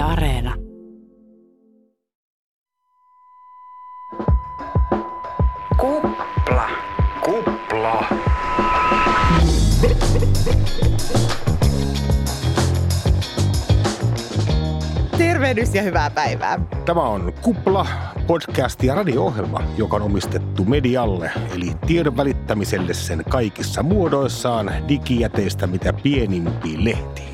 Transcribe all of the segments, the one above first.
Yle Areena. Kupla. Kupla. Tervehdys ja hyvää päivää. Tämä on Kupla, podcast ja radio-ohjelma, joka on omistettu medialle, eli tiedon välittämiselle sen kaikissa muodoissaan digijäteistä mitä pienimpiin lehtiin.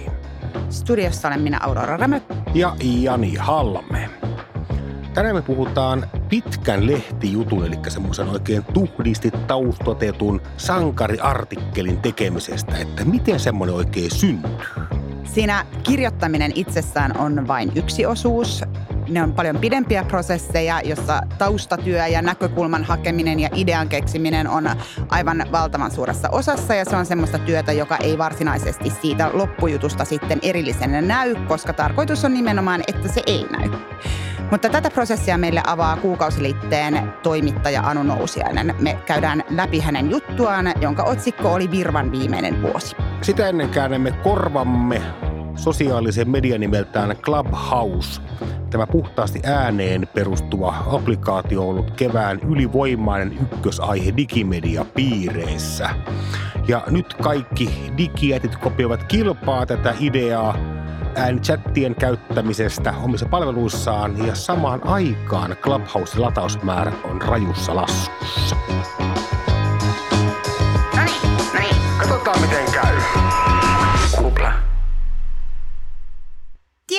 Studiossa olen minä Aurora Rämö. Ja Jani Halme. Tänään me puhutaan pitkän lehtijutun, eli semmoisen oikein tuhdisti taustotetun sankariartikkelin tekemisestä, että miten semmoinen oikein syntyy. Siinä kirjoittaminen itsessään on vain yksi osuus. Ne on paljon pidempiä prosesseja, jossa taustatyö ja näkökulman hakeminen ja idean keksiminen on aivan valtavan suuressa osassa. Ja se on semmoista työtä, joka ei varsinaisesti siitä loppujutusta sitten erillisenä näy, koska tarkoitus on nimenomaan, että se ei näy. Mutta tätä prosessia meille avaa kuukausiliitteen toimittaja Anu Nousiainen. Me käydään läpi hänen juttuaan, jonka otsikko oli Virvan viimeinen vuosi. Sitä ennen käännämme korvamme sosiaalisen median nimeltään Clubhouse. Tämä puhtaasti ääneen perustuva applikaatio on ollut kevään ylivoimainen ykkösaihe digimedia-piireissä. Ja nyt kaikki digijätit kopioivat kilpaa tätä ideaa äänichattien käyttämisestä omissa palveluissaan ja samaan aikaan Clubhouse-latausmäärä on rajussa laskussa.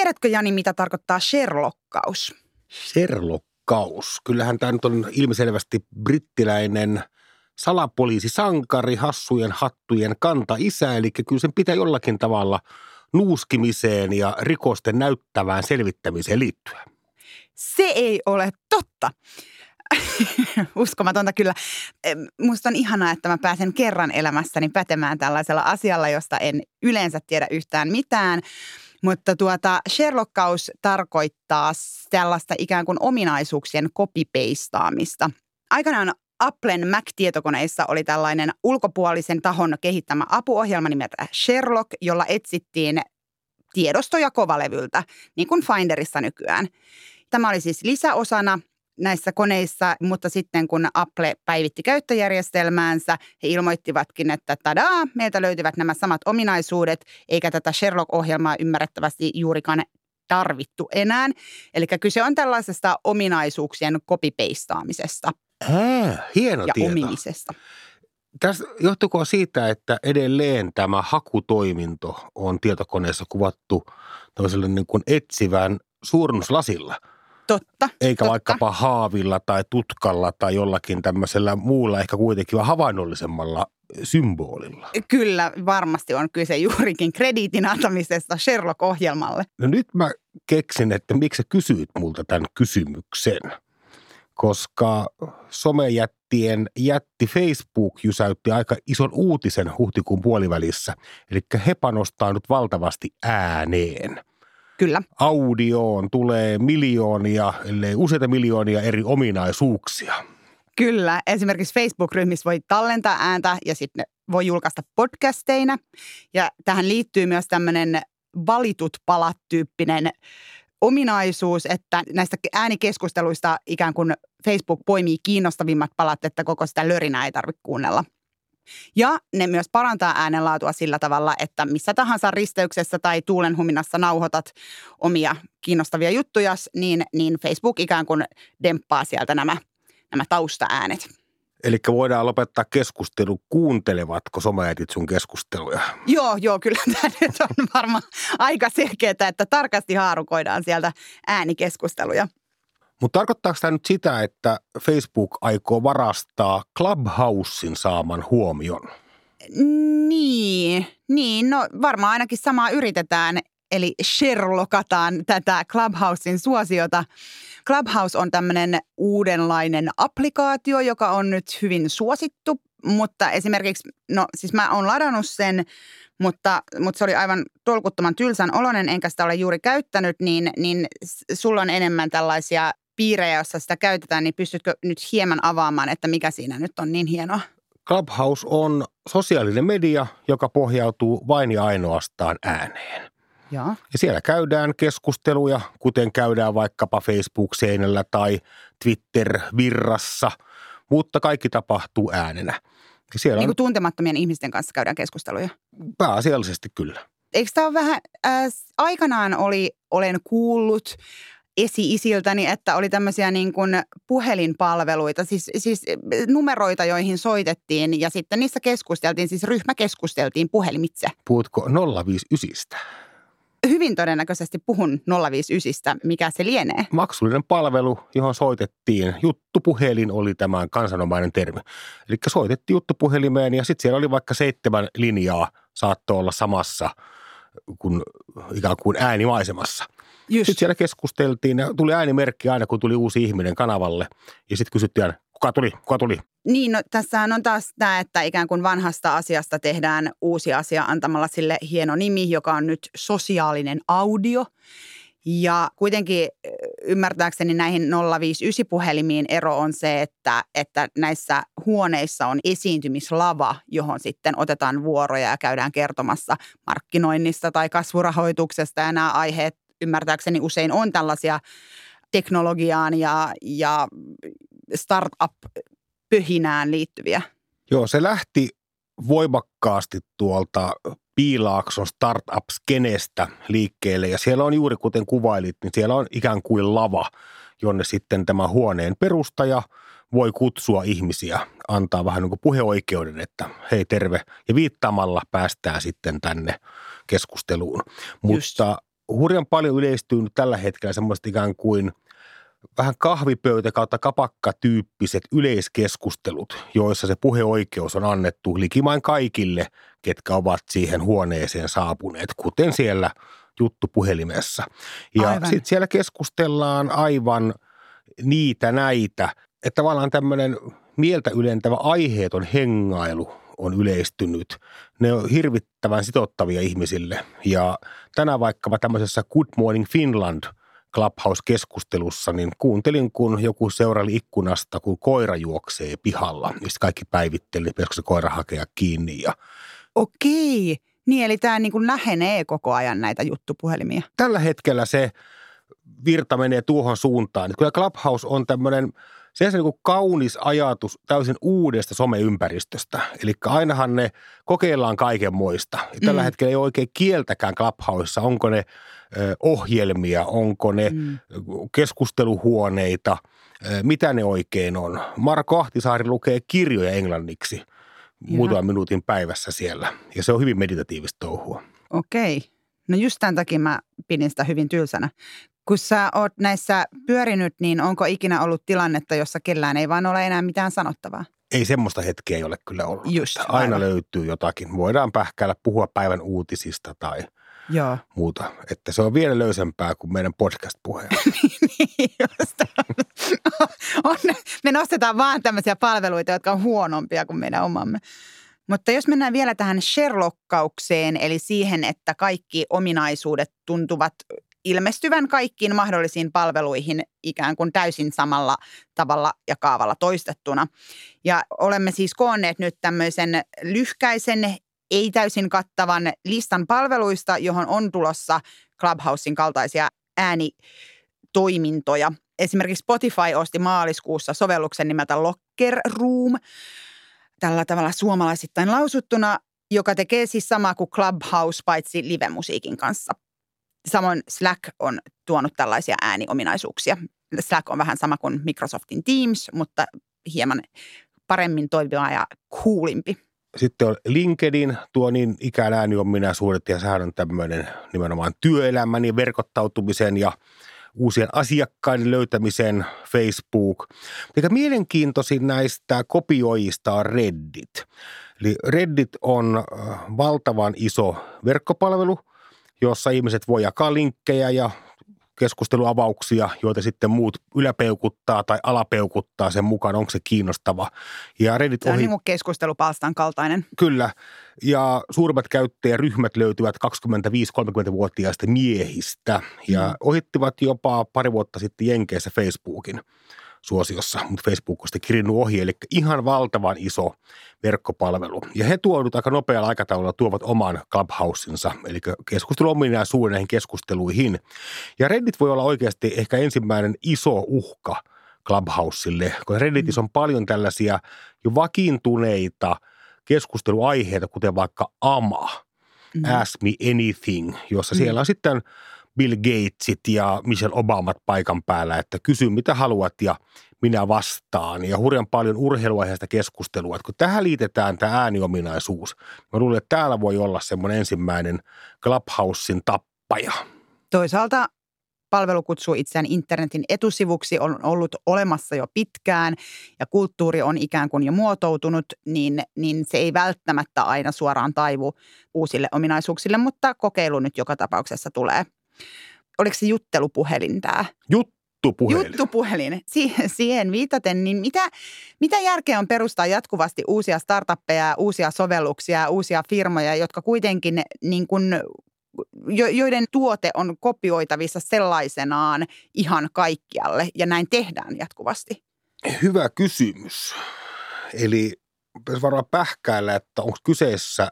Tiedätkö Jani, mitä tarkoittaa Sherlockkaus? Sherlockkaus. Kyllähän tämä nyt on ilmiselvästi brittiläinen salapoliisi, sankari, hassujen hattujen kanta-isä, eli kyllä sen pitää jollakin tavalla nuuskimiseen ja rikosten näyttävään selvittämiseen liittyä. Se ei ole totta. Uskomatonta kyllä. Musta on ihanaa, että mä pääsen kerran elämässäni pätemään tällaisella asialla, josta en yleensä tiedä yhtään mitään. Mutta tuota, Sherlockkaus tarkoittaa tällaista ikään kuin ominaisuuksien copy-pastaamista. Aikanaan Applen Mac-tietokoneissa oli tällainen ulkopuolisen tahon kehittämä apuohjelma nimeltä Sherlock, jolla etsittiin tiedostoja kovalevyltä, niin kuin Finderissa nykyään. Tämä oli siis lisäosana näissä koneissa, mutta sitten kun Apple päivitti käyttöjärjestelmäänsä, he ilmoittivatkin, että tadaa, meiltä löytyvät nämä samat ominaisuudet, eikä tätä Sherlock-ohjelmaa ymmärrettävästi juurikaan tarvittu enää. Eli kyse on tällaisesta ominaisuuksien copy-pastaamisesta Ää, hieno ja tieto. omimisesta. Tässä johtuuko siitä, että edelleen tämä hakutoiminto on tietokoneessa kuvattu tämmöisellä niin kuin etsivän suurennuslasilla, Totta. eikä totta. vaikkapa haavilla tai tutkalla tai jollakin tämmöisellä muulla ehkä kuitenkin havainnollisemmalla symbolilla. Kyllä, varmasti on kyse juurikin krediitin antamisesta Sherlock-ohjelmalle. No nyt mä keksin, että miksi sä kysyit multa tämän kysymyksen. Koska somejättien jätti Facebook jysäytti aika ison uutisen huhtikuun puolivälissä. Eli he panostaa nyt valtavasti ääneen. Kyllä. Audioon tulee miljoonia, ellei useita miljoonia eri ominaisuuksia. Kyllä. Esimerkiksi Facebook-ryhmissä voi tallentaa ääntä ja sitten voi julkaista podcasteina. Ja tähän liittyy myös tämmöinen valitut palat tyyppinen ominaisuus, että näistä äänikeskusteluista ikään kuin Facebook poimii kiinnostavimmat palat, että koko sitä lörinää ei tarvitse kuunnella. Ja ne myös parantaa äänenlaatua sillä tavalla, että missä tahansa risteyksessä tai tuulenhuminassa nauhoitat omia kiinnostavia juttuja, niin, niin Facebook ikään kuin demppaa sieltä nämä, nämä taustaäänet. Eli voidaan lopettaa keskustelu, kuuntelevatko somejätit sun keskusteluja. Joo, joo, kyllä tämä nyt on varmaan aika selkeää, että tarkasti haarukoidaan sieltä äänikeskusteluja. Mutta tarkoittaako tämä nyt sitä, että Facebook aikoo varastaa Clubhousein saaman huomion? Niin, niin, no varmaan ainakin samaa yritetään, eli Sherlockataan tätä Clubhousein suosiota. Clubhouse on tämmöinen uudenlainen applikaatio, joka on nyt hyvin suosittu, mutta esimerkiksi, no siis mä oon ladannut sen, mutta, mutta se oli aivan tolkuttoman tylsän oloinen, enkä sitä ole juuri käyttänyt, niin, niin sulla on enemmän tällaisia piirejä, joissa sitä käytetään, niin pystytkö nyt hieman avaamaan, että mikä siinä nyt on niin hienoa? Clubhouse on sosiaalinen media, joka pohjautuu vain ja ainoastaan ääneen. Joo. Ja siellä käydään keskusteluja, kuten käydään vaikkapa Facebook-seinällä tai Twitter-virrassa, mutta kaikki tapahtuu äänenä. Ja siellä Niin on kuin tuntemattomien ihmisten kanssa käydään keskusteluja. pääasiallisesti kyllä. Eikö tämä ole vähän, äh, aikanaan oli, olen kuullut esi-isiltäni, että oli tämmöisiä niin kuin puhelinpalveluita, siis, siis numeroita, joihin soitettiin ja sitten niissä keskusteltiin, siis ryhmä keskusteltiin puhelimitse. Puhutko 059? Hyvin todennäköisesti puhun 059, mikä se lienee. Maksullinen palvelu, johon soitettiin. Juttupuhelin oli tämä kansanomainen termi. Eli soitettiin juttupuhelimeen ja sitten siellä oli vaikka seitsemän linjaa saattoi olla samassa kuin ikään kuin äänimaisemassa. Just. Sitten siellä keskusteltiin ja tuli äänimerkki aina, kun tuli uusi ihminen kanavalle. Ja sitten kysyttiin aina, kuka tuli, kuka tuli. Niin, no, tässähän on taas tämä, että ikään kuin vanhasta asiasta tehdään uusi asia antamalla sille hieno nimi, joka on nyt sosiaalinen audio. Ja kuitenkin ymmärtääkseni näihin 059-puhelimiin ero on se, että, että näissä huoneissa on esiintymislava, johon sitten otetaan vuoroja ja käydään kertomassa markkinoinnista tai kasvurahoituksesta. Ja nämä aiheet ymmärtääkseni usein on tällaisia teknologiaan ja, ja startup-pöhinään liittyviä. Joo, se lähti voimakkaasti tuolta Piilaakson startup-skenestä liikkeelle ja siellä on juuri kuten kuvailit, niin siellä on ikään kuin lava, jonne sitten tämä huoneen perustaja voi kutsua ihmisiä, antaa vähän niin kuin puheoikeuden, että hei terve, ja viittaamalla päästään sitten tänne keskusteluun. Just. Mutta hurjan paljon yleistyy nyt tällä hetkellä semmoista ikään kuin vähän kahvipöytä kautta kapakkatyyppiset yleiskeskustelut, joissa se puheoikeus on annettu likimain kaikille, ketkä ovat siihen huoneeseen saapuneet, kuten siellä juttupuhelimessa. Ja sitten siellä keskustellaan aivan niitä näitä, että tavallaan tämmöinen mieltä ylentävä aiheeton hengailu on yleistynyt. Ne on hirvittävän sitottavia ihmisille. Ja tänään vaikkapa tämmöisessä Good Morning Finland Clubhouse-keskustelussa, niin kuuntelin, kun joku seuraili ikkunasta, kun koira juoksee pihalla. Mistä kaikki päivitteli, pitäisikö se koira hakea kiinni. Ja Okei, niin eli tämä niin kuin lähenee koko ajan näitä juttupuhelimia. tällä hetkellä se virta menee tuohon suuntaan. Kyllä Clubhouse on tämmöinen, se on niin kaunis ajatus täysin uudesta someympäristöstä. Eli ainahan ne kokeillaan kaiken muista. Ja tällä Mm. hetkellä ei ole oikein kieltäkään Clubhouseissa. Onko ne ö, ohjelmia, onko ne Mm. keskusteluhuoneita, ö, mitä ne oikein on. Marko Ahtisaari lukee kirjoja englanniksi muutaman minuutin päivässä siellä. Ja se on hyvin meditatiivista touhua. Okei. No just tämän takia mä pidin sitä hyvin tylsänä. Kun sä oot näissä pyörinyt, niin onko ikinä ollut tilannetta, jossa kellään ei vaan ole enää mitään sanottavaa? Ei semmoista hetkeä ei ole kyllä ollut. Just, aina aivan. löytyy jotakin. Voidaan pähkäillä, puhua päivän uutisista tai Joo. muuta. Että se on vielä löysempää kuin meidän podcast-puhe. Niin just. on, me nostetaan vaan tämmöisiä palveluita, jotka on huonompia kuin meidän omamme. Mutta jos mennään vielä tähän Sherlockkaukseen, eli siihen, että kaikki ominaisuudet tuntuvat ilmestyvän kaikkiin mahdollisiin palveluihin ikään kuin täysin samalla tavalla ja kaavalla toistettuna. Ja olemme siis koonneet nyt tämmöisen lyhkäisen, ei täysin kattavan listan palveluista, johon on tulossa Clubhousein kaltaisia äänitoimintoja. Esimerkiksi Spotify osti maaliskuussa sovelluksen nimeltä Locker Room, tällä tavalla suomalaisittain lausuttuna, joka tekee siis samaa kuin Clubhouse paitsi live-musiikin kanssa. Samoin Slack on tuonut tällaisia ääniominaisuuksia. Slack on vähän sama kuin Microsoftin Teams, mutta hieman paremmin toimiva ja coolimpi. Sitten on LinkedIn, tuo niin ikään ääniominaisuudet ja sehän on tämmöinen nimenomaan työelämän ja verkottautumisen ja uusien asiakkaiden löytämisen Facebook. Mikä mielenkiintoisin näistä kopioijista on Reddit. Eli Reddit on äh, valtavan iso verkkopalvelu, jossa ihmiset voi jakaa linkkejä ja keskusteluavauksia, joita sitten muut yläpeukuttaa tai alapeukuttaa sen mukaan, onko se kiinnostava. Ja Reddit Se on ohi- niin kuin keskustelupalstan kaltainen. Kyllä. Ja suurimmat käyttäjäryhmät löytyvät 25-30-vuotiaista miehistä ja Mm. ohittivat jopa pari vuotta sitten Jenkeissä Facebookin. Suosiossa, mutta Facebook on sitten kirjannut ohi, eli ihan valtavan iso verkkopalvelu. Ja he tuovat aika nopealla aikataululla tuovat oman Clubhousensa, eli keskustelu ominaisuuden näihin keskusteluihin. Ja Reddit voi olla oikeasti ehkä ensimmäinen iso uhka Clubhouselle, koska Redditissä on paljon tällaisia jo vakiintuneita keskusteluaiheita, kuten vaikka AMA, mm. Ask Me Anything, jossa mm. siellä on sitten Bill Gatesit ja Michelle Obamat paikan päällä, että kysy mitä haluat ja minä vastaan. Ja hurjan paljon urheiluaiheesta keskustelua. Että kun tähän liitetään tämä ääniominaisuus, mä luulen, että täällä voi olla semmoinen ensimmäinen Clubhousein tappaja. Toisaalta palvelu kutsuu itseään internetin etusivuksi, on ollut olemassa jo pitkään ja kulttuuri on ikään kuin jo muotoutunut, niin, niin se ei välttämättä aina suoraan taivu uusille ominaisuuksille, mutta kokeilu nyt joka tapauksessa tulee. Oliko se juttelupuhelin tämä? Juttupuhelin. Juttupuhelin. Si- siihen viitaten, niin mitä, mitä järkeä on perustaa jatkuvasti uusia startuppeja, uusia sovelluksia, uusia firmoja, jotka kuitenkin niin kuin joiden tuote on kopioitavissa sellaisenaan ihan kaikkialle ja näin tehdään jatkuvasti? Hyvä kysymys. Eli varmaan pähkäillä, että onko kyseessä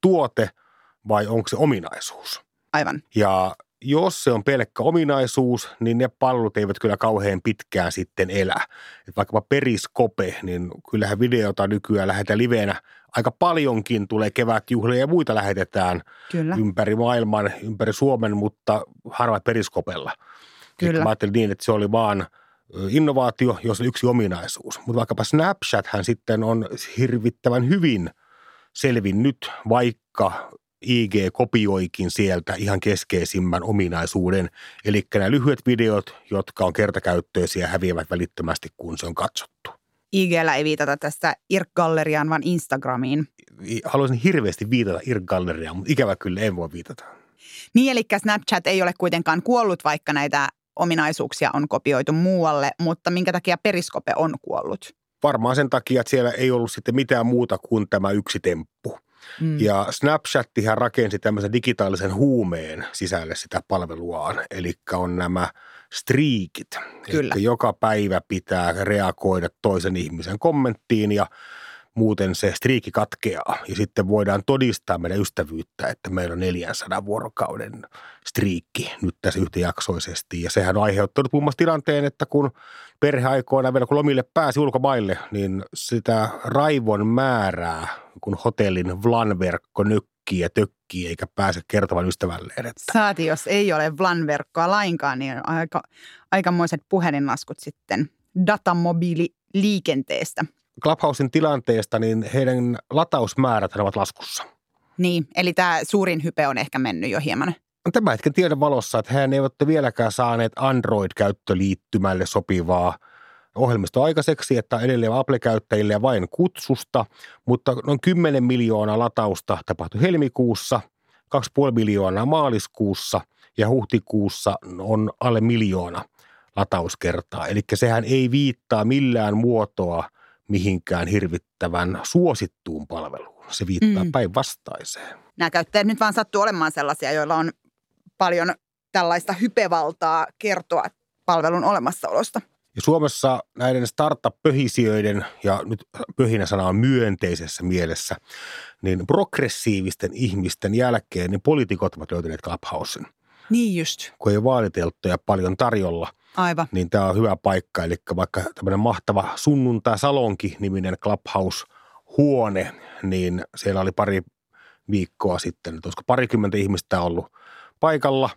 tuote vai onko se ominaisuus. Aivan. Ja jos se on pelkkä ominaisuus, niin ne palvelut eivät kyllä kauhean pitkään sitten elä. Et vaikkapa Periskope, niin kyllähän videota nykyään lähetään liveenä aika paljonkin. Tulee kevätjuhlia ja muita lähetetään kyllä. ympäri maailman, ympäri Suomen, mutta harva Periskopella. Kyllä. mä ajattelin niin, että se oli vaan innovaatio, jos on yksi ominaisuus. Mutta vaikkapa Snapchat hän sitten on hirvittävän hyvin selvinnyt, vaikka IG kopioikin sieltä ihan keskeisimmän ominaisuuden, eli nämä lyhyet videot, jotka on kertakäyttöisiä, häviävät välittömästi, kun se on katsottu. IGllä ei viitata tässä IRC-galleriaan, vaan Instagramiin. Haluaisin hirveästi viitata IRC-galleriaan, mutta ikävä kyllä en voi viitata. Niin, eli Snapchat ei ole kuitenkaan kuollut, vaikka näitä ominaisuuksia on kopioitu muualle, mutta minkä takia Periskope on kuollut? Varmaan sen takia, että siellä ei ollut sitten mitään muuta kuin tämä yksi temppu. Mm. Ja Snapchattihan rakensi tämmöisen digitaalisen huumeen sisälle sitä palveluaan, eli on nämä striikit. Kyllä. Että joka päivä pitää reagoida toisen ihmisen kommenttiin ja muuten se striikki katkeaa. Ja sitten voidaan todistaa meidän ystävyyttä, että meillä on 400 vuorokauden striikki nyt tässä yhtäjaksoisesti. Ja sehän on aiheuttanut muun muassa tilanteen, että kun perhe aikoina vielä kun lomille pääsi ulkomaille, niin sitä raivon määrää, kun hotellin VLAN-verkko nykkii ja tökkii eikä pääse kertomaan ystävälleen. Että... Saati, jos ei ole VLAN-verkkoa lainkaan, niin aika, aikamoiset puhelinlaskut sitten datamobiililiikenteestä. Clubhousein tilanteesta, niin heidän latausmäärät ovat laskussa. Niin, eli tämä suurin hype on ehkä mennyt jo hieman. Tämä hetken tiedon valossa, että hän eivät ole vieläkään saaneet Android-käyttöliittymälle sopivaa ohjelmisto aikaiseksi, että edelleen Apple-käyttäjille vain kutsusta, mutta noin 10 miljoonaa latausta tapahtui helmikuussa, 2,5 miljoonaa maaliskuussa ja huhtikuussa on alle miljoona latauskertaa. Eli sehän ei viittaa millään muotoa mihinkään hirvittävän suosittuun palveluun. Se viittaa mm. päinvastaiseen. Nämä käyttäjät nyt vaan sattuu olemaan sellaisia, joilla on paljon tällaista hypevaltaa kertoa palvelun olemassaolosta. Ja Suomessa näiden startup-pöhisijöiden, ja nyt pöhinä sana on myönteisessä mielessä, niin progressiivisten ihmisten jälkeen niin poliitikot ovat löytäneet Clubhousen. Niin just. Kun ei ole vaalitelttoja paljon tarjolla, Aivan. niin tämä on hyvä paikka. Eli vaikka tämmöinen mahtava sunnuntai-salonki-niminen Clubhouse-huone, niin siellä oli pari viikkoa sitten, että olisiko parikymmentä ihmistä ollut paikalla,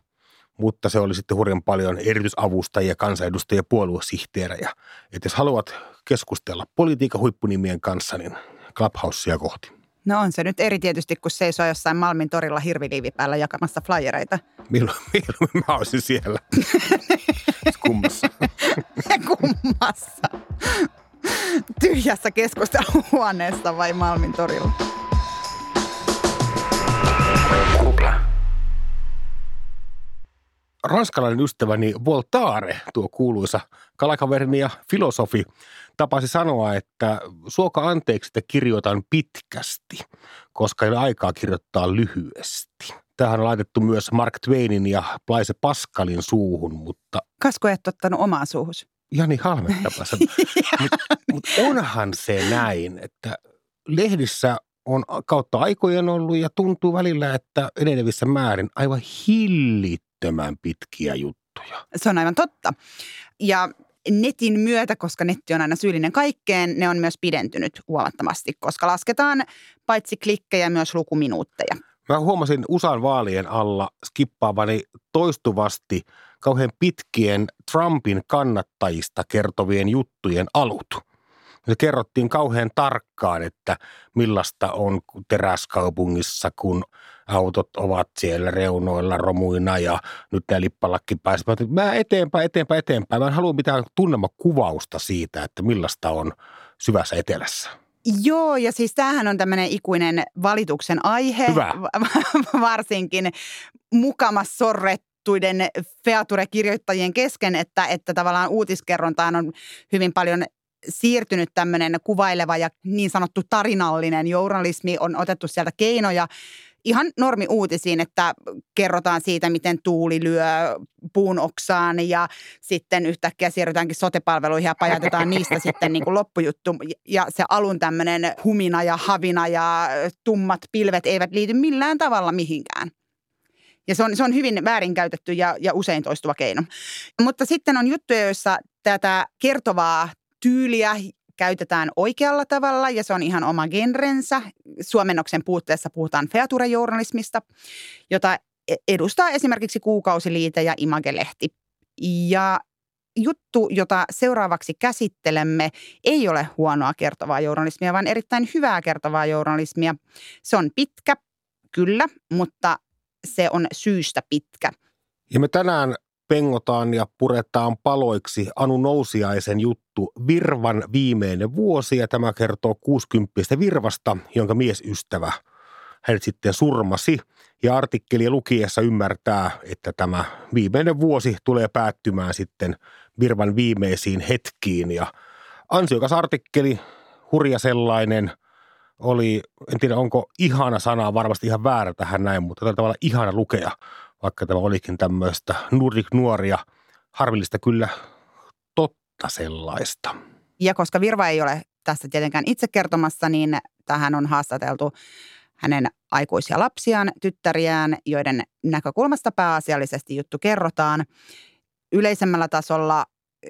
mutta se oli sitten hurjan paljon erityisavustajia, kansanedustajia, puoluesihteerejä. Että jos haluat keskustella politiikan huippunimien kanssa, niin Clubhousea kohti. No on se nyt eri tietysti, kun seisoo jossain Malmin torilla hirviliivi päällä jakamassa flyereita. Milloin, milloin mä olisin siellä? Kummassa. Kummassa. Tyhjässä keskusteluhuoneessa vai Malmin torilla? ranskalainen ystäväni Voltaire, tuo kuuluisa kalakaverini ja filosofi, tapasi sanoa, että suoka anteeksi, että kirjoitan pitkästi, koska ei ole aikaa kirjoittaa lyhyesti. Tähän on laitettu myös Mark Twainin ja Blaise Pascalin suuhun, mutta... Kasko et ottanut omaa suuhus? Jani Halmettapa Mutta mut onhan se näin, että lehdissä on kautta aikojen ollut ja tuntuu välillä, että enenevissä määrin aivan hillittömän pitkiä juttuja. Se on aivan totta. Ja netin myötä, koska netti on aina syyllinen kaikkeen, ne on myös pidentynyt huomattavasti, koska lasketaan paitsi klikkejä myös lukuminuutteja. Mä huomasin USAn vaalien alla skippaavani toistuvasti kauhean pitkien Trumpin kannattajista kertovien juttujen alut. Me kerrottiin kauhean tarkkaan, että millaista on teräskaupungissa, kun autot ovat siellä reunoilla romuina ja nyt nämä lippalakki pääsevät. Mä eteenpäin, eteenpäin, eteenpäin. Mä en halua mitään kuvausta siitä, että millaista on syvässä etelässä. Joo, ja siis tämähän on tämmöinen ikuinen valituksen aihe, Hyvä. varsinkin mukamas sorrettuiden feature-kirjoittajien kesken, että, että tavallaan uutiskerrontaan on hyvin paljon siirtynyt tämmöinen kuvaileva ja niin sanottu tarinallinen journalismi on otettu sieltä keinoja ihan normi uutisiin, että kerrotaan siitä, miten tuuli lyö puun oksaan ja sitten yhtäkkiä siirrytäänkin sotepalveluihin ja pajatetaan niistä sitten niin kuin loppujuttu. Ja se alun tämmöinen humina ja havina ja tummat pilvet eivät liity millään tavalla mihinkään. Ja se on, se on hyvin väärinkäytetty ja, ja usein toistuva keino. Mutta sitten on juttuja, joissa tätä kertovaa tyyliä käytetään oikealla tavalla ja se on ihan oma genrensä. Suomennoksen puutteessa puhutaan feature-journalismista, jota e- edustaa esimerkiksi Kuukausiliite ja Imagelehti. Ja juttu, jota seuraavaksi käsittelemme, ei ole huonoa kertovaa journalismia, vaan erittäin hyvää kertovaa journalismia. Se on pitkä, kyllä, mutta se on syystä pitkä. Ja me tänään pengotaan ja puretaan paloiksi Anu Nousiaisen juttu Virvan viimeinen vuosi ja tämä kertoo 60 Virvasta, jonka miesystävä hänet sitten surmasi. Ja artikkelia lukiessa ymmärtää, että tämä viimeinen vuosi tulee päättymään sitten Virvan viimeisiin hetkiin. Ja ansiokas artikkeli, hurja sellainen, oli, en tiedä onko ihana sana, varmasti ihan väärä tähän näin, mutta tällä tavalla ihana lukea vaikka tämä olikin tämmöistä nuoria, harvillista kyllä totta sellaista. Ja koska Virva ei ole tässä tietenkään itse kertomassa, niin tähän on haastateltu hänen aikuisia lapsiaan, tyttäriään, joiden näkökulmasta pääasiallisesti juttu kerrotaan. Yleisemmällä tasolla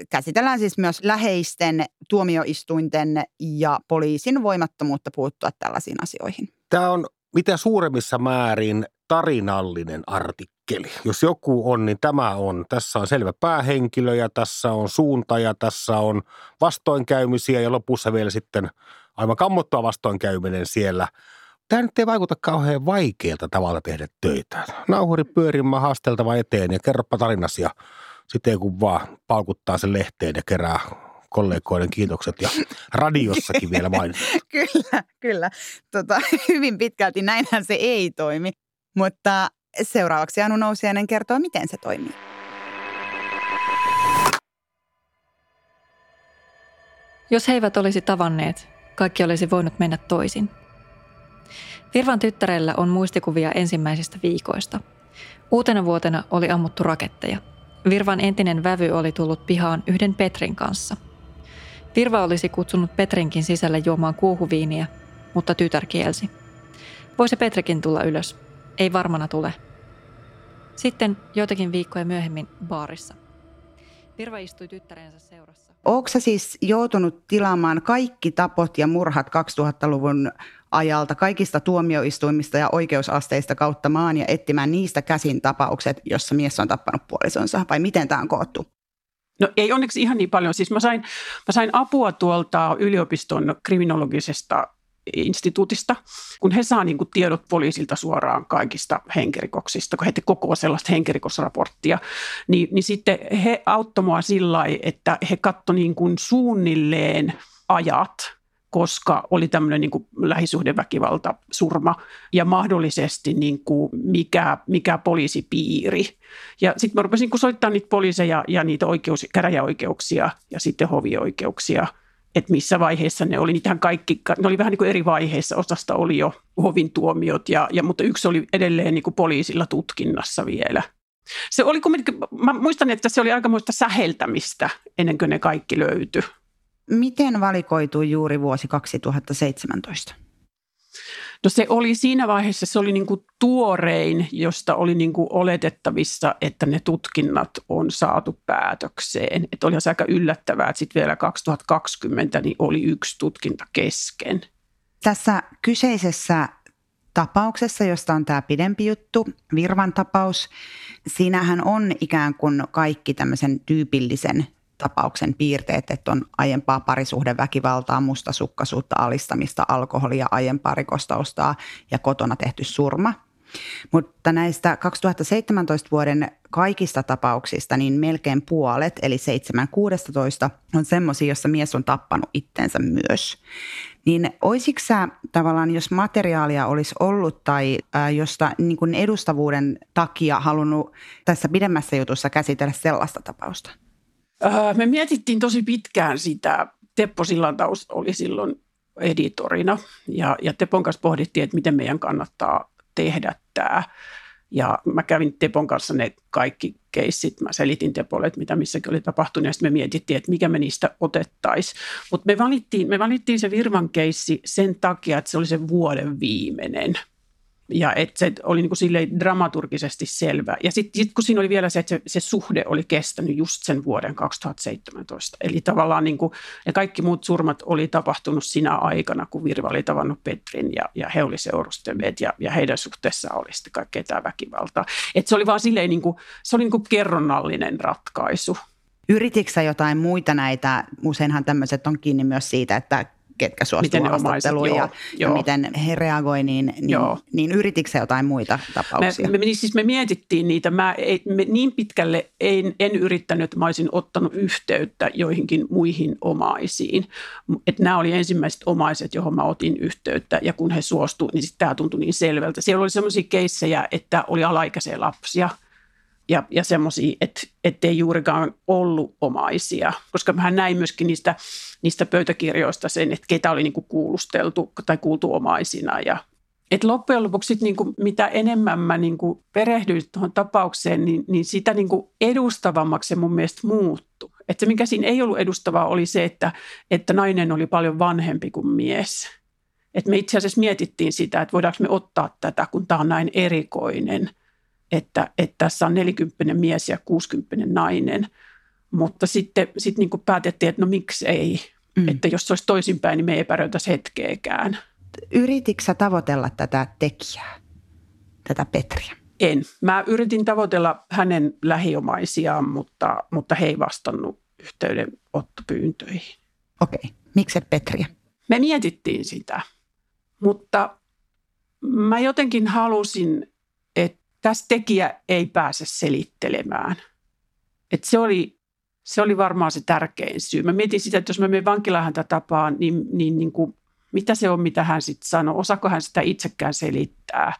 käsitellään siis myös läheisten, tuomioistuinten ja poliisin voimattomuutta puuttua tällaisiin asioihin. Tämä on mitä suuremmissa määrin tarinallinen artikkeli. Jos joku on, niin tämä on. Tässä on selvä päähenkilö ja tässä on suunta ja tässä on vastoinkäymisiä ja lopussa vielä sitten aivan kammottava vastoinkäyminen siellä. Tämä nyt ei vaikuta kauhean vaikealta tavalla tehdä töitä. Nauhuri pyörimään haasteltava eteen ja kerropa tarinasi ja sitten kun vaan paukuttaa sen lehteen ja kerää kollegoiden kiitokset ja radiossakin vielä mainittu. kyllä, kyllä. Tota, hyvin pitkälti näinhän se ei toimi. Mutta seuraavaksi Anu Nousiainen kertoo, miten se toimii. Jos he eivät olisi tavanneet, kaikki olisi voinut mennä toisin. Virvan tyttärellä on muistikuvia ensimmäisistä viikoista. Uutena vuotena oli ammuttu raketteja. Virvan entinen vävy oli tullut pihaan yhden Petrin kanssa. Virva olisi kutsunut Petrinkin sisälle juomaan kuuhuviiniä, mutta tytär kielsi. Voisi Petrikin tulla ylös, ei varmana tule. Sitten joitakin viikkoja myöhemmin baarissa. Virva istui tyttärensä seurassa. Oletko siis joutunut tilaamaan kaikki tapot ja murhat 2000-luvun ajalta kaikista tuomioistuimista ja oikeusasteista kautta maan ja etsimään niistä käsin tapaukset, jossa mies on tappanut puolisonsa? Vai miten tämä on koottu? No ei onneksi ihan niin paljon. Siis mä sain, mä sain apua tuolta yliopiston kriminologisesta instituutista, kun he saa niin kuin tiedot poliisilta suoraan kaikista henkirikoksista, kun he te koko sellaista henkirikosraporttia, niin, niin sitten he auttoi sillä että he katsoivat niin kuin suunnilleen ajat, koska oli tämmöinen niin lähisuhdeväkivalta, surma ja mahdollisesti niin kuin mikä, mikä poliisipiiri. Ja sitten mä rupesin niin soittamaan niitä poliiseja ja niitä oikeus, käräjäoikeuksia ja sitten hovioikeuksia – että missä vaiheessa ne oli. Niitähän kaikki, ne oli vähän niin kuin eri vaiheissa. Osasta oli jo hovin tuomiot, ja, ja, mutta yksi oli edelleen niin kuin poliisilla tutkinnassa vielä. Se oli kumminkin, mä muistan, että se oli aikamoista säheltämistä ennen kuin ne kaikki löytyi. Miten valikoitui juuri vuosi 2017? No se oli siinä vaiheessa, se oli niin kuin tuorein, josta oli niin kuin oletettavissa, että ne tutkinnat on saatu päätökseen. Että oli aika yllättävää, että sitten vielä 2020 niin oli yksi tutkinta kesken. Tässä kyseisessä tapauksessa, josta on tämä pidempi juttu, Virvan tapaus, siinähän on ikään kuin kaikki tämmöisen tyypillisen tapauksen piirteet, että on aiempaa parisuhdeväkivaltaa, mustasukkaisuutta, alistamista, alkoholia, aiempaa rikostaustaa ja kotona tehty surma. Mutta näistä 2017 vuoden kaikista tapauksista, niin melkein puolet, eli 7-16, on semmoisia, joissa mies on tappanut itsensä myös. Niin olisiko sä tavallaan, jos materiaalia olisi ollut tai ää, josta niin kuin edustavuuden takia halunnut tässä pidemmässä jutussa käsitellä sellaista tapausta? Öö, me mietittiin tosi pitkään sitä. Teppo Sillantaus oli silloin editorina ja, ja Tepon kanssa pohdittiin, että miten meidän kannattaa tehdä tämä. Ja mä kävin Tepon kanssa ne kaikki keissit. Mä selitin Tepolle, että mitä missäkin oli tapahtunut ja sitten me mietittiin, että mikä me niistä otettaisiin. Mutta me valittiin, me valittiin se Virvan keissi sen takia, että se oli se vuoden viimeinen – ja että se oli niin kuin dramaturgisesti selvä. Ja sitten sit, kun siinä oli vielä se, että se, se suhde oli kestänyt just sen vuoden 2017. Eli tavallaan niin kuin, ja kaikki muut surmat oli tapahtunut sinä aikana, kun Virva oli tavannut Petrin ja, ja he oli seurustelleet ja, ja heidän suhteessaan oli sitten kaikkea tämä väkivaltaa. Että se oli vaan silleen niin kuin, se oli niin kuin kerronnallinen ratkaisu. Yrititkö jotain muita näitä, useinhan tämmöiset on kiinni myös siitä, että ketkä suostuivat haastatteluun ja, ja miten he reagoivat, niin, niin, niin yrititkö jotain muita tapauksia? Me, me, siis me mietittiin niitä. Mä ei, me niin pitkälle en, en yrittänyt, että mä olisin ottanut yhteyttä joihinkin muihin omaisiin. Et nämä oli ensimmäiset omaiset, johon mä otin yhteyttä ja kun he suostuivat, niin tämä tuntui niin selvältä. Siellä oli sellaisia keissejä, että oli alaikäisiä lapsia – ja, ja semmoisia, että ei juurikaan ollut omaisia, koska mä näin myöskin niistä, niistä pöytäkirjoista sen, että ketä oli niinku kuulusteltu tai kuultu omaisina ja et loppujen lopuksi sit niinku, mitä enemmän mä niinku perehdyin tuohon tapaukseen, niin, niin sitä niinku edustavammaksi se mun mielestä muuttui. Et se, mikä siinä ei ollut edustavaa, oli se, että, että nainen oli paljon vanhempi kuin mies. Et me itse asiassa mietittiin sitä, että voidaanko me ottaa tätä, kun tämä on näin erikoinen – että, että tässä on 40 mies ja 60 nainen. Mutta sitten sit niin kuin päätettiin, että no miksi ei. Mm. Että jos se olisi toisinpäin, niin me ei epäröitäisi hetkeäkään. Yrititkö tavoitella tätä tekijää, tätä Petriä? En. Mä yritin tavoitella hänen lähiomaisiaan, mutta, mutta he ei vastannut yhteydenottopyyntöihin. Okei. Okay. Miksi Petriä? Me mietittiin sitä, mutta mä jotenkin halusin tässä tekijä ei pääse selittelemään. Et se, oli, se oli varmaan se tärkein syy. Mä mietin sitä, että jos mä menen vankilaan häntä tapaan, niin, niin, niin kuin, mitä se on, mitä hän sitten sanoo. Osaako hän sitä itsekään selittää?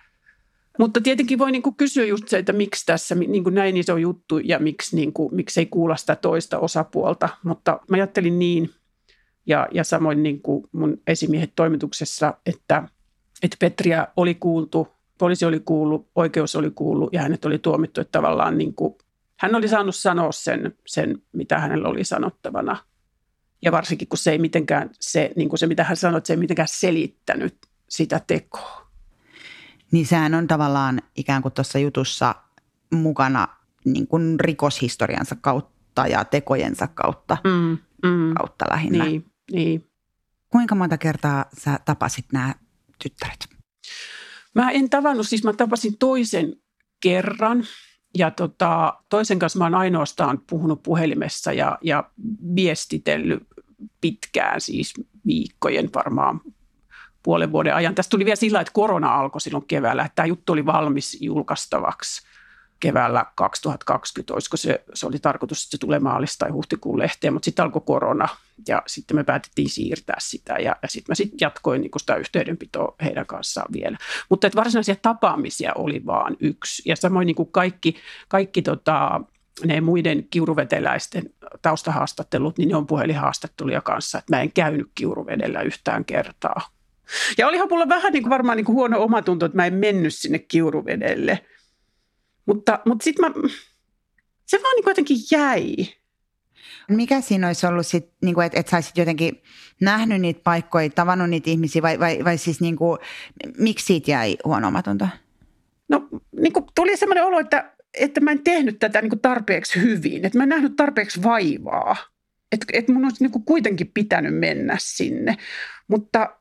Mutta tietenkin voi niin kuin kysyä just se, että miksi tässä niin kuin näin iso juttu ja miksi, niin kuin, miksi ei kuulla sitä toista osapuolta. Mutta mä ajattelin niin, ja, ja samoin niin kuin mun esimiehet toimituksessa, että, että Petriä oli kuultu poliisi oli kuullut, oikeus oli kuullut ja hänet oli tuomittu, että tavallaan niin kuin, hän oli saanut sanoa sen, sen, mitä hänellä oli sanottavana. Ja varsinkin, kun se ei mitenkään, se, niin kuin se mitä hän sanoi, se ei mitenkään selittänyt sitä tekoa. Niin sehän on tavallaan ikään kuin tuossa jutussa mukana niin kuin rikoshistoriansa kautta ja tekojensa kautta, mm, mm, kautta lähinnä. Niin, niin. Kuinka monta kertaa sä tapasit nämä tyttäret? Mä en tavannut, siis mä tapasin toisen kerran ja tota, toisen kanssa mä oon ainoastaan puhunut puhelimessa ja, ja viestitellyt pitkään, siis viikkojen varmaan puolen vuoden ajan. Tästä tuli vielä sillä, että korona alkoi silloin keväällä, että tämä juttu oli valmis julkaistavaksi keväällä 2020, olisiko se, se oli tarkoitus, että se tulee maalista tai huhtikuun lehteen, mutta sitten alkoi korona ja sitten me päätettiin siirtää sitä ja, ja sitten mä sitten jatkoin niin sitä yhteydenpitoa heidän kanssaan vielä. Mutta että varsinaisia tapaamisia oli vaan yksi ja samoin niin kuin kaikki, kaikki tota, ne muiden kiuruveteläisten taustahaastattelut, niin ne on puhelinhaastatteluja kanssa, että mä en käynyt kiuruvedellä yhtään kertaa. Ja olihan mulla vähän niin kuin varmaan niin kuin huono omatunto, että mä en mennyt sinne kiuruvedelle – Mutta, mutta sitten mä, se vaan niin jotenkin jäi. Mikä siinä olisi ollut sitten, niin kuin, että, että saisit jotenkin nähnyt niitä paikkoja, tavannut niitä ihmisiä vai, vai, vai siis niin kuin, miksi siitä jäi huonomatonta? No niin kuin tuli semmoinen olo, että, että mä en tehnyt tätä niin kuin tarpeeksi hyvin, että mä en nähnyt tarpeeksi vaivaa. Että, että mun olisi niin kuin kuitenkin pitänyt mennä sinne. Mutta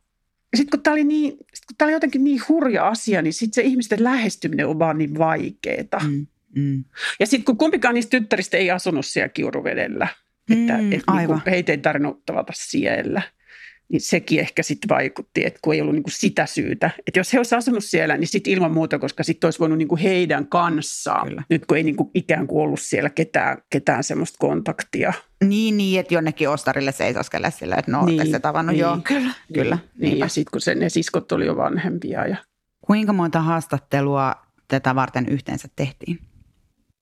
sitten kun tämä oli, niin, sit kun oli jotenkin niin hurja asia, niin sitten se ihmisten lähestyminen on vaan niin vaikeaa. Mm, mm. Ja sitten kun kumpikaan niistä tyttäristä ei asunut siellä Kiuruvedellä, että, mm, että niin heitä ei tarvinnut tavata siellä – niin sekin ehkä sitten vaikutti, että kun ei ollut niin kuin sitä syytä. Että jos he olisivat asunut siellä, niin sitten ilman muuta, koska sitten olisi voinut niin kuin heidän kanssaan, Kyllä. nyt kun ei niin kuin ikään kuin ollut siellä ketään, ketään semmoista kontaktia. Niin, niin, että jonnekin ostarille seisoskelle sillä, että no, niin, se tavannut, niin, joo, kyllä, niin, kyllä. Niin, ja sitten kun se, ne siskot oli jo vanhempia. Ja... Kuinka monta haastattelua tätä varten yhteensä tehtiin?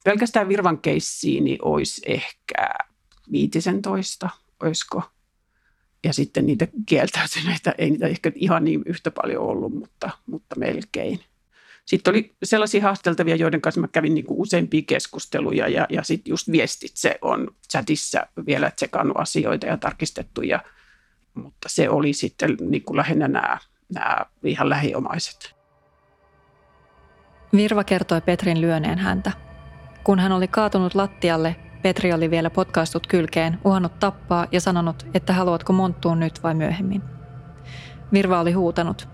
Pelkästään Virvan keissiin niin olisi ehkä viitisen toista, olisiko – ja sitten niitä kieltäytyneitä, ei niitä ehkä ihan niin yhtä paljon ollut, mutta, mutta melkein. Sitten oli sellaisia haasteltavia, joiden kanssa mä kävin niin kuin useampia keskusteluja ja, ja sitten just viestitse on chatissa vielä tsekannut asioita ja tarkistettu, ja, mutta se oli sitten niin kuin lähinnä nämä, nämä ihan lähiomaiset. Virva kertoi Petrin lyöneen häntä. Kun hän oli kaatunut lattialle, Petri oli vielä potkaistut kylkeen, uhannut tappaa ja sanonut, että haluatko monttua nyt vai myöhemmin. Virva oli huutanut.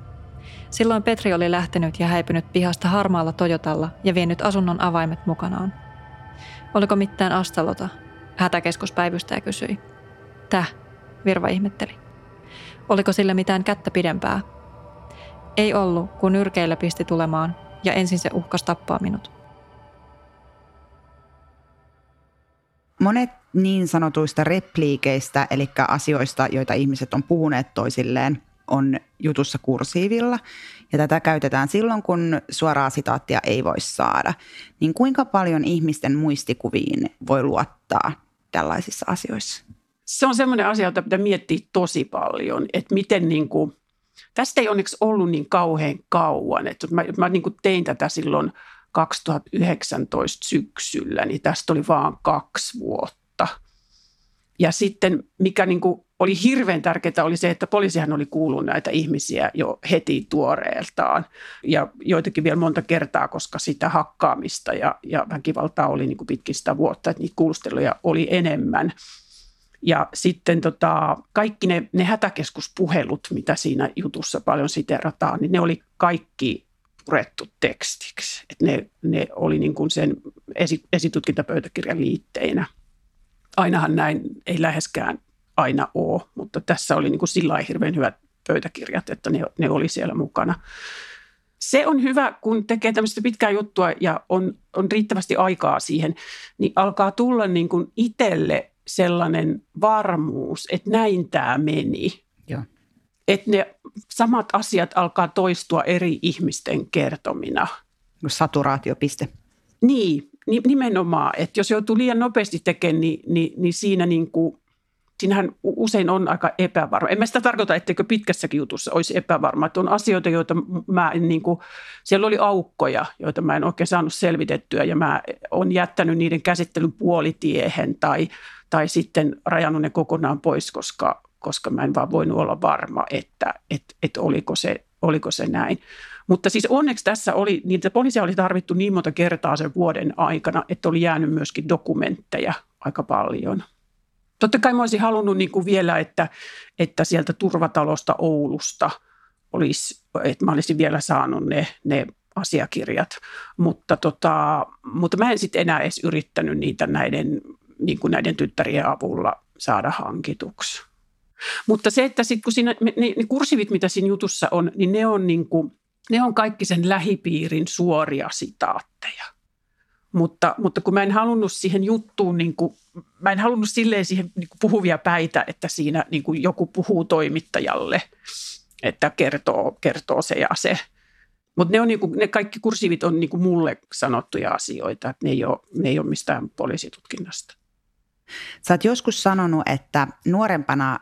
Silloin Petri oli lähtenyt ja häipynyt pihasta harmaalla Toyotalla ja vienyt asunnon avaimet mukanaan. Oliko mitään astalota? Hätäkeskuspäivystäjä kysyi. Täh, Virva ihmetteli. Oliko sillä mitään kättä pidempää? Ei ollut, kun nyrkeillä pisti tulemaan ja ensin se uhkas tappaa minut. Monet niin sanotuista repliikeistä, eli asioista, joita ihmiset on puhuneet toisilleen, on jutussa kursiivilla. Ja tätä käytetään silloin, kun suoraa sitaattia ei voi saada. Niin kuinka paljon ihmisten muistikuviin voi luottaa tällaisissa asioissa? Se on semmoinen asia, jota pitää miettiä tosi paljon, että miten niin kuin, tästä ei onneksi ollut niin kauhean kauan. Että mä, mä niin kuin tein tätä silloin – 2019 syksyllä, niin tästä oli vaan kaksi vuotta. Ja sitten mikä niin kuin oli hirveän tärkeää oli se, että poliisihan oli kuullut näitä ihmisiä jo heti tuoreeltaan ja joitakin vielä monta kertaa, koska sitä hakkaamista ja, ja väkivaltaa oli niin kuin pitkin vuotta, että niitä kuulusteluja oli enemmän. Ja sitten tota, kaikki ne, ne hätäkeskuspuhelut, mitä siinä jutussa paljon siterataan, niin ne oli kaikki purettu tekstiksi. Et ne, ne oli niin kuin sen esi, esitutkintapöytäkirjan liitteinä. Ainahan näin ei läheskään aina ole, mutta tässä oli niin kuin sillä hirveän hyvät pöytäkirjat, että ne, ne oli siellä mukana. Se on hyvä, kun tekee tämmöistä pitkää juttua ja on, on riittävästi aikaa siihen, niin alkaa tulla niin kuin itselle sellainen varmuus, että näin tämä meni. Että ne samat asiat alkaa toistua eri ihmisten kertomina. Saturaatiopiste. Niin, nimenomaan. Että jos joutuu liian nopeasti tekemään, niin, niin, niin siinä niin kuin, siinähän usein on aika epävarma. En mä sitä tarkoita, etteikö pitkässäkin jutussa olisi epävarma. Että on asioita, joita mä en niin kuin, siellä oli aukkoja, joita mä en oikein saanut selvitettyä ja mä on jättänyt niiden käsittelyn puolitiehen tai, tai sitten rajannut ne kokonaan pois, koska, koska mä en vaan voinut olla varma, että, että, että oliko, se, oliko se näin. Mutta siis onneksi tässä oli, niitä poliisia oli tarvittu niin monta kertaa sen vuoden aikana, että oli jäänyt myöskin dokumentteja aika paljon. Totta kai mä olisin halunnut niin kuin vielä, että, että sieltä turvatalosta Oulusta olisi, että mä olisin vielä saanut ne, ne asiakirjat, mutta, tota, mutta mä en sitten enää edes yrittänyt niitä näiden, niin kuin näiden tyttärien avulla saada hankituksi. Mutta se, että sitten kun siinä, ne, ne kursivit, mitä siinä jutussa on, niin ne on, niin kuin, ne on kaikki sen lähipiirin suoria sitaatteja. Mutta, mutta kun mä en halunnut siihen juttuun, niin kuin, mä en halunnut silleen siihen niin kuin puhuvia päitä, että siinä niin kuin joku puhuu toimittajalle, että kertoo, kertoo se ja se. Mutta ne, on niin kuin, ne kaikki kursiivit on niin kuin mulle sanottuja asioita, että ne ne ei ole mistään poliisitutkinnasta. Sä oot joskus sanonut, että nuorempana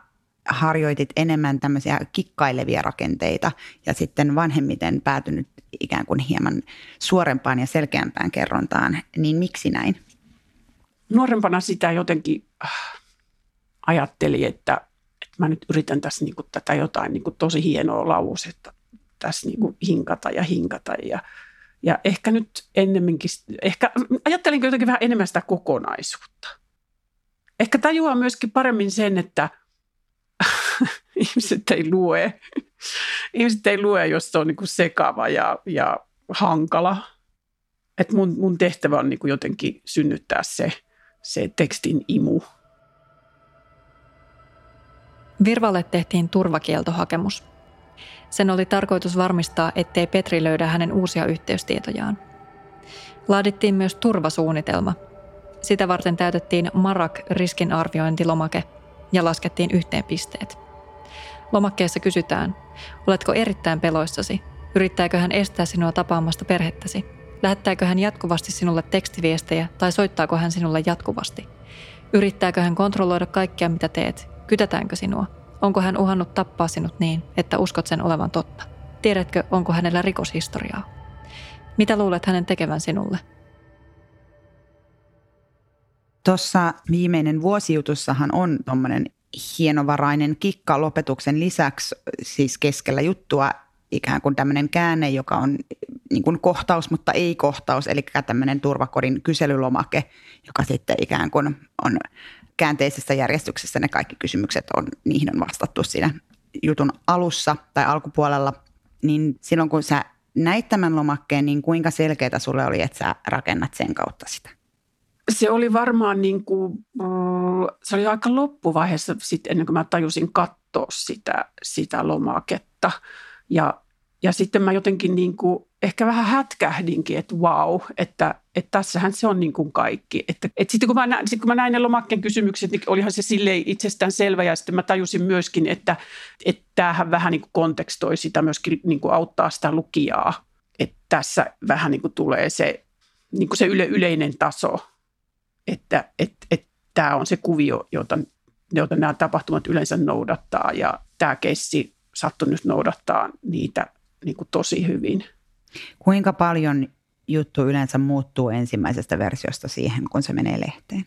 harjoitit enemmän tämmöisiä kikkailevia rakenteita ja sitten vanhemmiten päätynyt ikään kuin hieman suorempaan ja selkeämpään kerrontaan, niin miksi näin? Nuorempana sitä jotenkin äh, ajatteli, että, että mä nyt yritän tässä niin kuin tätä jotain niin kuin tosi hienoa lausetta tässä niin kuin hinkata ja hinkata ja, ja ehkä nyt ennemminkin, ehkä ajattelinko jotenkin vähän enemmän sitä kokonaisuutta. Ehkä tajuaa myöskin paremmin sen, että ihmiset ei lue. ihmiset ei lue, jos se on niin kuin sekava ja, ja hankala. Et mun, mun tehtävä on niin kuin jotenkin synnyttää se, se tekstin imu. Virvalle tehtiin turvakieltohakemus. Sen oli tarkoitus varmistaa, ettei Petri löydä hänen uusia yhteystietojaan. Laadittiin myös turvasuunnitelma. Sitä varten täytettiin Marak riskinarviointilomake ja laskettiin yhteen pisteet. Lomakkeessa kysytään, oletko erittäin peloissasi? Yrittääkö hän estää sinua tapaamasta perhettäsi? Lähettääkö hän jatkuvasti sinulle tekstiviestejä tai soittaako hän sinulle jatkuvasti? Yrittääkö hän kontrolloida kaikkea, mitä teet? Kytätäänkö sinua? Onko hän uhannut tappaa sinut niin, että uskot sen olevan totta? Tiedätkö, onko hänellä rikoshistoriaa? Mitä luulet hänen tekevän sinulle? Tuossa viimeinen vuosijutussahan on tuommoinen hienovarainen kikka lopetuksen lisäksi siis keskellä juttua ikään kuin tämmöinen käänne, joka on niin kuin kohtaus, mutta ei kohtaus, eli tämmöinen turvakodin kyselylomake, joka sitten ikään kuin on käänteisessä järjestyksessä ne kaikki kysymykset on, niihin on vastattu siinä jutun alussa tai alkupuolella, niin silloin kun sä näit tämän lomakkeen, niin kuinka selkeää sulle oli, että sä rakennat sen kautta sitä? Se oli varmaan niin kuin, se oli aika loppuvaiheessa sit ennen kuin mä tajusin katsoa sitä, sitä lomaketta. Ja, ja sitten mä jotenkin niin kuin ehkä vähän hätkähdinkin, että wow, että, että tässähän se on niin kuin kaikki. Että, että sitten kun mä, näin, sit kun mä näin ne lomakkeen kysymykset, niin olihan se silleen itsestään selvä ja sitten mä tajusin myöskin, että, että tämähän vähän niin kuin kontekstoi sitä myöskin niin kuin auttaa sitä lukijaa. Että tässä vähän niin kuin tulee se, niin kuin se yle, yleinen taso, että että että tämä on se kuvio, jota, jota nämä tapahtumat yleensä noudattaa ja tämä keissi sattui nyt noudattaa niitä niin kuin tosi hyvin – Kuinka paljon juttu yleensä muuttuu ensimmäisestä versiosta siihen, kun se menee lehteen?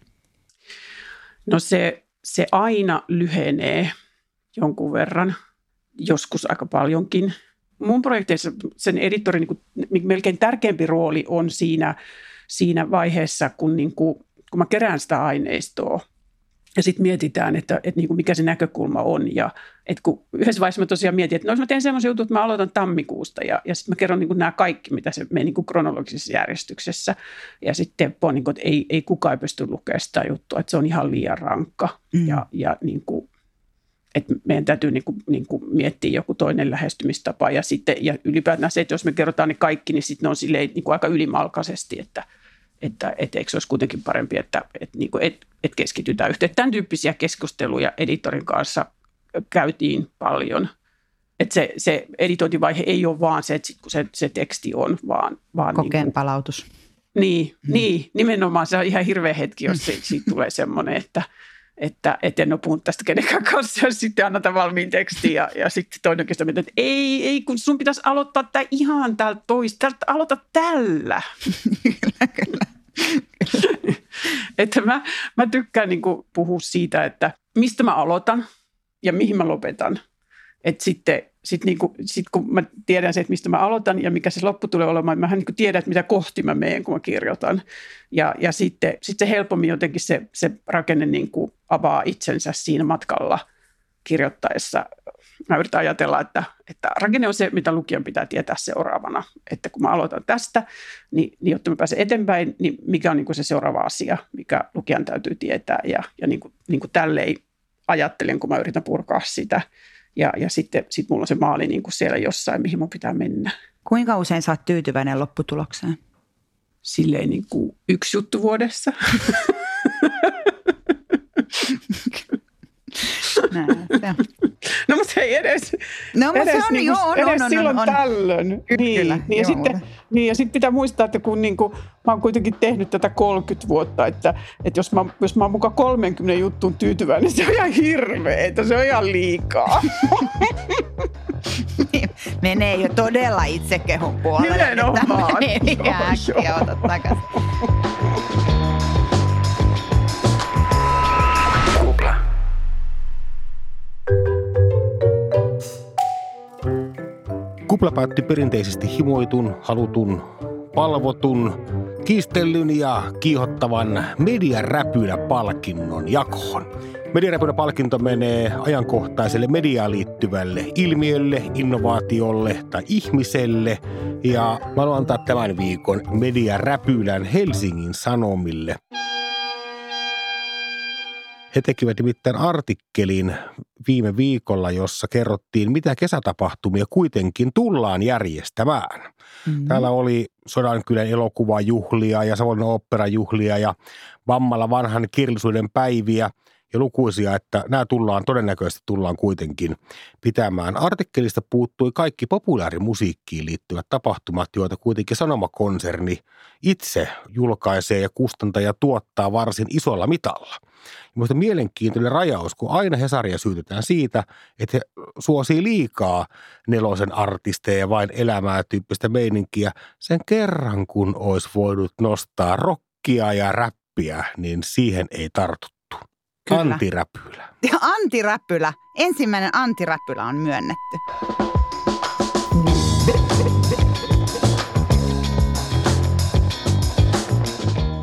No se, se aina lyhenee jonkun verran, joskus aika paljonkin. Mun projekteissa sen editorin niin kuin, melkein tärkeämpi rooli on siinä, siinä vaiheessa, kun, niin kuin, kun mä kerään sitä aineistoa – ja sitten mietitään, että, että niin kuin mikä se näkökulma on. Ja että kun yhdessä vaiheessa mä tosiaan mietin, että no jos mä teen semmoisen jutun, että mä aloitan tammikuusta ja, ja sitten mä kerron niin kuin nämä kaikki, mitä se menee niin kuin kronologisessa järjestyksessä. Ja sitten Teppo on niin kuin, että ei, ei kukaan pysty lukemaan sitä juttua, että se on ihan liian rankka. Mm. Ja, ja niin kuin, että meidän täytyy niin kuin, niin kuin miettiä joku toinen lähestymistapa. Ja, sitten, ja ylipäätään se, että jos me kerrotaan ne kaikki, niin sitten ne on silleen, niin kuin aika ylimalkaisesti, että – että, että eikö se olisi kuitenkin parempi, että, että, niin kuin, että, että keskitytään yhteen. Tämän tyyppisiä keskusteluja editorin kanssa käytiin paljon. Että se, se editointivaihe ei ole vaan se, että sit, kun se, se teksti on, vaan... vaan Kokeen niin kuin, palautus. Niin, hmm. niin, nimenomaan se on ihan hirveä hetki, jos siitä, siitä tulee semmoinen, että, että, että en ole puhunut tästä kenenkään kanssa ja sitten annata valmiin tekstin ja, ja sitten toinen sitä että ei, ei, kun sun pitäisi aloittaa tämä ihan täältä toista, aloita tällä. kyllä, kyllä. että mä, mä tykkään niin puhua siitä, että mistä mä aloitan ja mihin mä lopetan. Että sitten sit niin kuin, sit kun mä tiedän se, että mistä mä aloitan ja mikä se loppu tulee olemaan, mä niin tiedän, että mitä kohti mä menen, kun mä kirjoitan. Ja, ja sitten sit se helpommin jotenkin se, se rakenne niin kuin avaa itsensä siinä matkalla kirjoittaessa mä yritän ajatella, että, että rakenne on se, mitä lukijan pitää tietää seuraavana. Että kun mä aloitan tästä, niin, niin jotta mä pääsen eteenpäin, niin mikä on niin kuin se seuraava asia, mikä lukijan täytyy tietää. Ja, ja niin kuin, niin kuin tälleen ajattelen, kun mä yritän purkaa sitä. Ja, ja sitten sit mulla on se maali niin kuin siellä jossain, mihin mun pitää mennä. Kuinka usein oot tyytyväinen lopputulokseen? Silleen niin kuin yksi juttu vuodessa. Näin. No mutta ei edes, no, mutta edes, se on, niin joo, on, edes on, on, silloin on, tällöin. Kyllä, niin, niin, ja sitten, niin, ja sitten pitää muistaa, että kun niin kuin, mä oon kuitenkin tehnyt tätä 30 vuotta, että, että jos, mä, jos mä oon mukaan 30 juttuun tyytyväinen, niin se on ihan hirveä, että se on ihan liikaa. niin, menee jo todella itsekehun puolelle. Nimenomaan. Että menee Joo, ota takaisin. Kupla päätti perinteisesti himoitun, halutun, palvotun, kiistellyn ja kiihottavan mediaräpylä palkinnon jakoon. Mediaräpylä palkinto menee ajankohtaiselle mediaan liittyvälle ilmiölle, innovaatiolle tai ihmiselle. Ja mä haluan antaa tämän viikon mediaräpylän Helsingin Sanomille. He tekivät nimittäin artikkelin viime viikolla, jossa kerrottiin, mitä kesätapahtumia kuitenkin tullaan järjestämään. Mm-hmm. Täällä oli Sodankylän elokuvajuhlia ja Savonlinnan oopperajuhlia ja Vammalla vanhan kirjallisuuden päiviä ja lukuisia, että nämä tullaan todennäköisesti tullaan kuitenkin pitämään. Artikkelista puuttui kaikki populaarimusiikkiin liittyvät tapahtumat, joita kuitenkin Sanomakonserni itse julkaisee ja kustantaa ja tuottaa varsin isolla mitalla. Minusta mielenkiintoinen rajaus, kun aina Hesaria syytetään siitä, että he suosii liikaa nelosen artisteja ja vain elämää tyyppistä meininkiä. Sen kerran, kun olisi voinut nostaa rockia ja räppiä, niin siihen ei tartuttu. Kyllä. Antiräpylä. Ja antiräpylä. Ensimmäinen antiräpylä on myönnetty.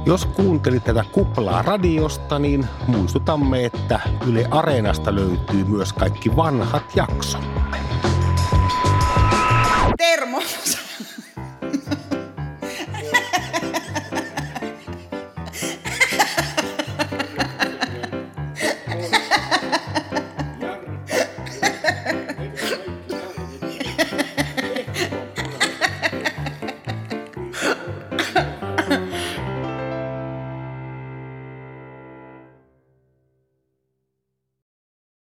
Jos kuuntelit tätä kuplaa radiosta, niin muistutamme, että Yle Areenasta löytyy myös kaikki vanhat jaksomme. Termos.